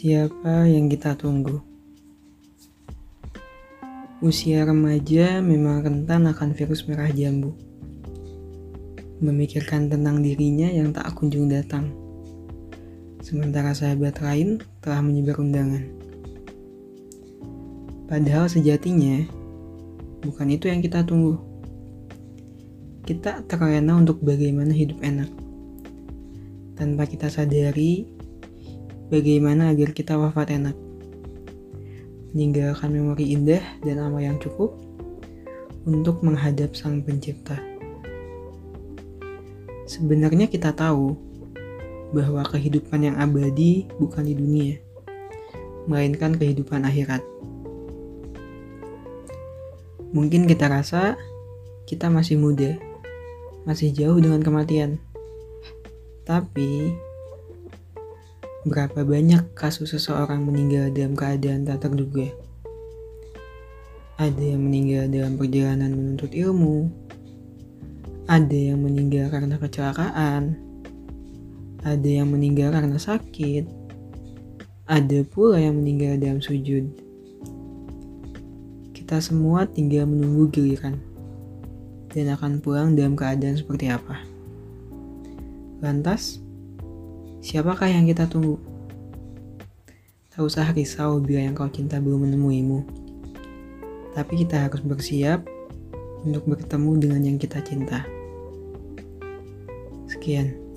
Siapa yang kita tunggu? Usia remaja memang rentan akan virus merah jambu. Memikirkan tentang dirinya yang tak kunjung datang. Sementara sahabat lain telah menyebar undangan. Padahal sejatinya, bukan itu yang kita tunggu. Kita terlena untuk bagaimana hidup enak. Tanpa kita sadari, bagaimana agar kita wafat enak meninggalkan memori indah dan amal yang cukup untuk menghadap Sang Pencipta. Sebenarnya kita tahu bahwa kehidupan yang abadi bukan di dunia, melainkan kehidupan akhirat. Mungkin kita rasa kita masih muda, masih jauh dengan kematian. Tapi Berapa banyak kasus seseorang meninggal dalam keadaan tak terduga? Ada yang meninggal dalam perjalanan menuntut ilmu, ada yang meninggal karena kecelakaan, ada yang meninggal karena sakit, ada pula yang meninggal dalam sujud. Kita semua tinggal menunggu giliran dan akan pulang dalam keadaan seperti apa. Lantas, Siapakah yang kita tunggu? Tak usah risau bila yang kau cinta belum menemuimu. Tapi kita harus bersiap untuk bertemu dengan yang kita cinta. Sekian.